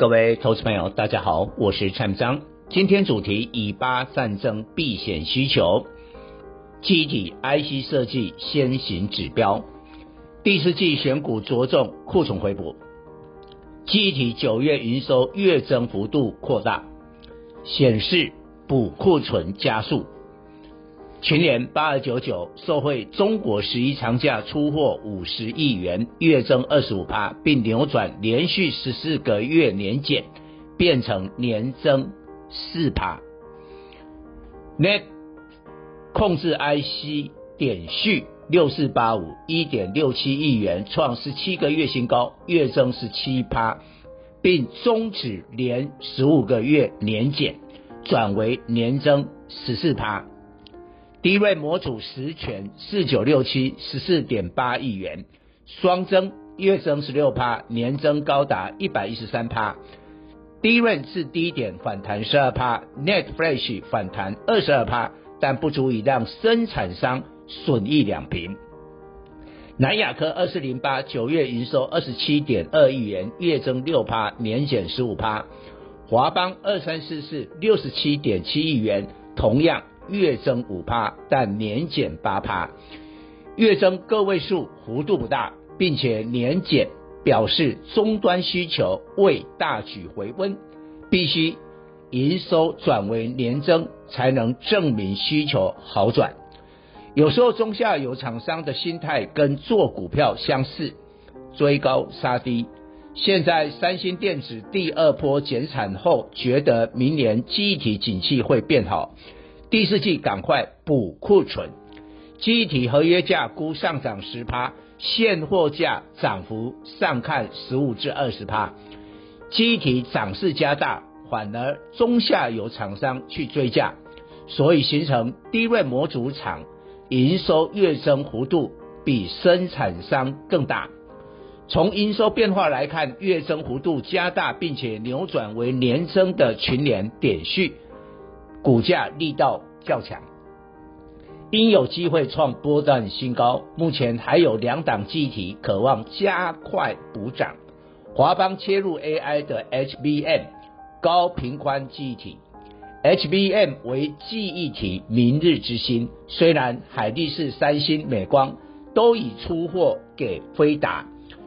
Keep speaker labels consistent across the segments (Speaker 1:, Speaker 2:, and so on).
Speaker 1: 各位投资朋友，大家好，我是蔡明彰。今天主题：以巴战争避险需求，记忆体 IC 设计先行指标。第四季选股着重库存回补，记忆体九月营收月增幅度扩大，显示补库存加速。群联八二九九受惠中国十一长假出货五十亿元，月增二十五趴，并扭转连续十四个月年减，变成年增四趴。Net 控制 IC 点序六四八五一点六七亿元，创十七个月新高，月增十七趴，并终止连十五个月年减，转为年增十四趴。DRAM 模组十銓四九六七十四点八亿元，双增，月增十六趴，年增高达一百一十三趴。DRAM 自低点反弹十二趴，Net Flash 反弹二十二趴，但不足以让生产商损益两平。南亚科二四零八九月营收二十七点二亿元，月增六趴，年减十五趴。华邦二三四四六十七点七亿元，同样。月增五趴，但年减八趴，月增个位数幅度不大，并且年减表示终端需求未大举回温，必须营收转为年增才能证明需求好转。有时候中下游厂商的心态跟做股票相似，追高杀低。现在三星电子第二波减产后，觉得明年机体景气会变好。第四季赶快补库存，记忆体合约价估上涨十趴，现货价涨幅上看十五至二十趴，记忆体涨势加大，反而中下游厂商去追价，所以形成低位模组厂营收月增幅度比生产商更大。从营收变化来看，月增幅度加大，并且扭转为年增的群联点序。股价力道较强，应有机会创波段新高。目前还有两档记忆体可望加快补涨。华邦切入 AI 的 HBM 高频宽记忆体，HBM 为记忆体明日之星。虽然海力士、三星、美光都已出货给飞达，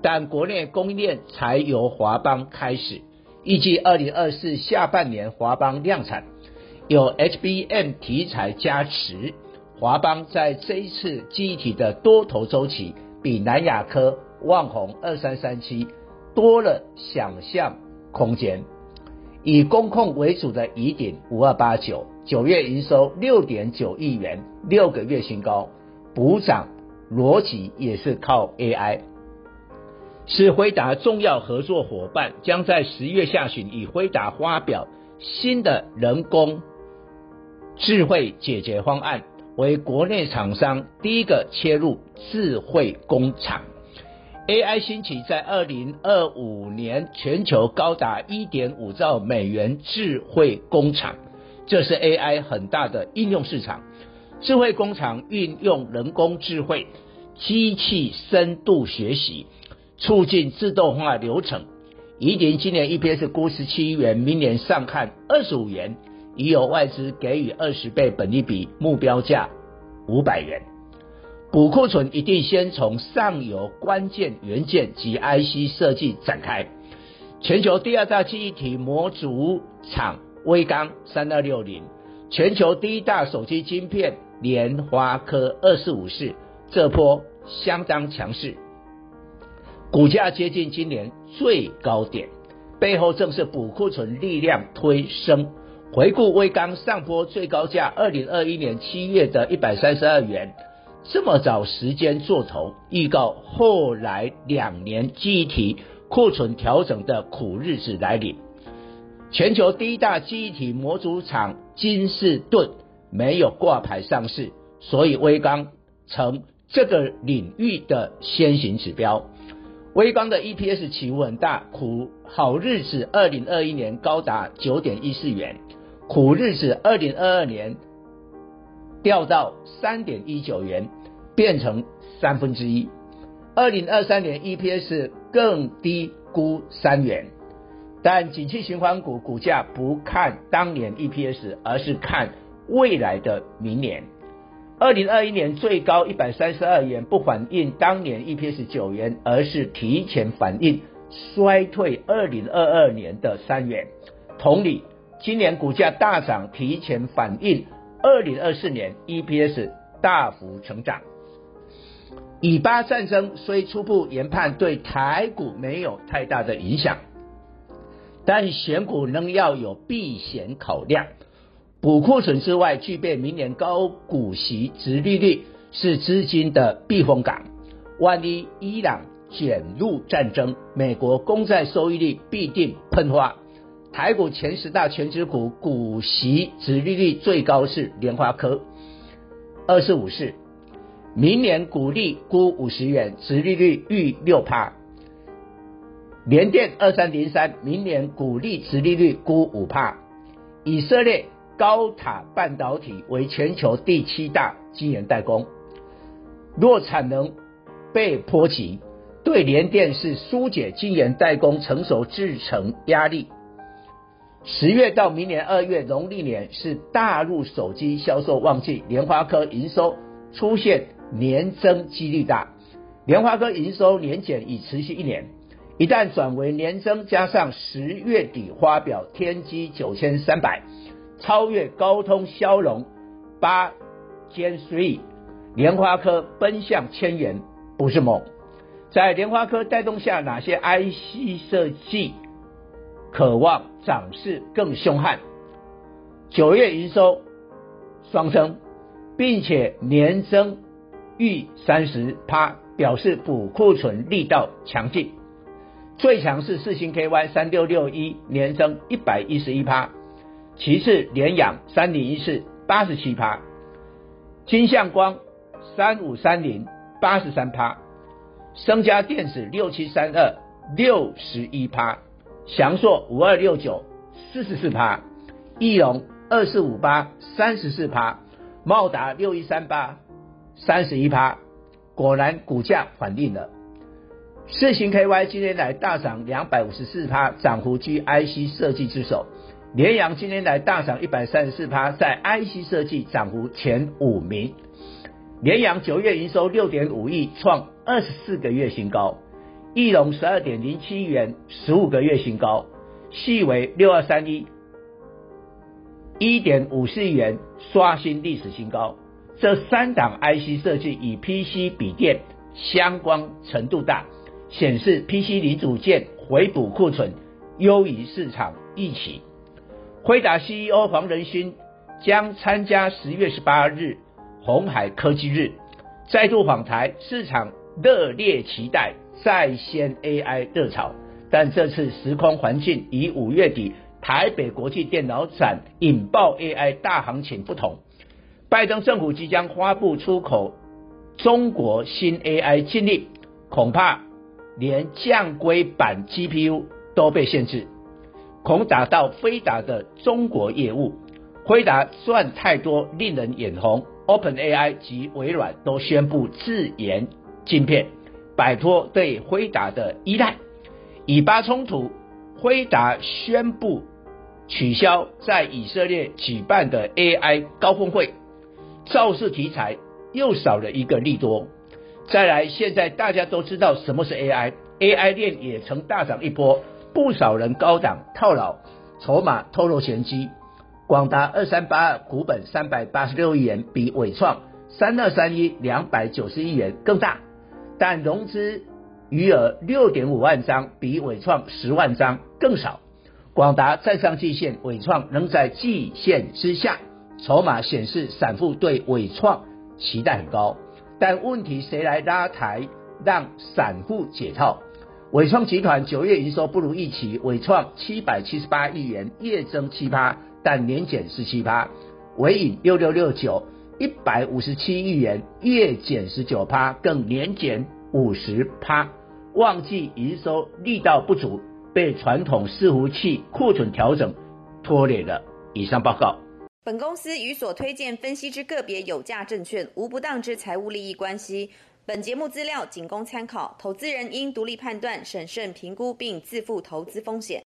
Speaker 1: 但国内供应链才由华邦开始。预计二零二四下半年华邦量产。有 HBM 题材加持，华邦在这一次记忆体的多头周期，比南亚科、旺宏二三三七多了想象空间。以工控为主的宜鼎五二八九，九月营收六点九亿元，六个月新高，补涨逻辑也是靠 AI，是辉达重要合作伙伴，将在十月下旬以辉达发表新的人工。智慧解决方案为国内厂商第一个切入智慧工厂，AI 兴起在二零二五年全球高达一点五兆美元智慧工厂，这是 AI 很大的应用市场。智慧工厂运用人工智慧、机器深度学习，促进自动化流程。宜鼎今年 EPS 估十七元，明年上看二十五元。已有外资给予二十倍本利比，目标价五百元。补库存一定先从上游关键元件及 IC 设计展开。全球第二大记忆体模组厂威刚三二六零，全球第一大手机晶片联发科二四五四，这波相当强势，股价接近今年最高点，背后正是补库存力量推升。回顾威刚上波最高价，二零二一年七月的一百三十二元，这么早时间做头，预告后来两年记忆体库存调整的苦日子来临。全球第一大记忆体模组厂金士顿没有挂牌上市，所以威刚成这个领域的先行指标。威刚的 EPS 起伏很大，苦好日子二零二一年高达九点一四元，苦日子二零二二年掉到三点一九元，变成三分之一。二零二三年 EPS 更低估三元，但景气循环股股价不看当年 EPS，而是看未来的明年。二零二一年最高一百三十二元，不反映当年 EPS 九元，而是提前反映衰退二零二二年的三元。同理，今年股价大涨，提前反映二零二四年 EPS 大幅成长。以巴战争虽初步研判对台股没有太大的影响，但选股仍要有避险考量。补库存之外，具备明年高股息、殖利率是资金的避风港。万一伊朗卷入战争，美国公债收益率必定喷发。台股前十大权值股股息、殖利率最高是联发科，二十五四，明年股利估五十元，殖利率逾六趴。联电二三零三，明年股利、殖利率估五帕。以色列。高塔半导体为全球第七大晶圆代工，若产能被波及，对联电是疏解晶圆代工成熟制程压力。十月到明年二月农历年是大陆手机销售旺季，联发科营收出现年增几率大。联发科营收年减已持续一年，一旦转为年增，加上十月底发表天玑九千三百。超越高通骁龙八 Gen 3，联发科奔向千元不是梦。在联发科带动下，哪些 IC 设计渴望涨势更凶悍？九月营收双升，并且年增逾三十趴，表示补库存力道强劲。最强是四星 KY 三六六一，年增一百一十一趴。其次，联阳三零一四八十七趴，金相光三五三零八十三趴，升家电子六七三二六十一趴，祥硕五二六九四十四趴，义隆二四五八三十四趴，茂达六一三八三十一趴，果然股价反定了。世芯 KY 今天来大涨两百五十四趴，涨幅居 IC 设计之首。联阳今天来大涨一百三十四趴，在 IC 设计涨幅前五名。联阳九月营收六点五亿，创二十四个月新高。翼龙十二点零七元，十五个月新高。细为六二三一，一点五四亿元，刷新历史新高。这三档 IC 设计与 PC 笔电相关程度大，显示 PC 零组件回补库存优于市场预期。辉达 CEO 黄仁勋将参加十月十八日红海科技日，再度访台，市场热烈期待再掀 AI 热潮。但这次时空环境与五月底台北国际电脑展引爆 AI 大行情不同，拜登政府即将发布出口中国新 AI 禁令，恐怕连降规版 GPU 都被限制。恐打到飞达的中国业务，辉达赚太多令人眼红。OpenAI 及微软都宣布自研晶片，摆脱对辉达的依赖。以巴冲突，辉达宣布取消在以色列举办的 AI 高峰会，造势题材又少了一个利多。再来，现在大家都知道什么是 AI，AI 链也曾大涨一波。不少人高档套牢，筹码透露玄机。广达二三八二股本三百八十六亿元，比伟创三二三一两百九十亿元更大，但融资余额六点五万张，比伟创十万张更少。广达站上季线，伟创仍在季线之下，筹码显示散户对伟创期待很高，但问题谁来拉抬让散户解套？伟创集团九月营收不如预期，伟创七百七十八亿元，月增七趴，但年减十七趴。纬颖六六六九一百五十七亿元，月减十九趴，更年减五十趴。旺季营收力道不足，被传统伺服器库存调整拖累了。以上报告。
Speaker 2: 本公司与所推荐分析之个别有价证券无不当之财务利益关系。本节目资料仅供参考，投资人应独立判断、审慎评估并自负投资风险。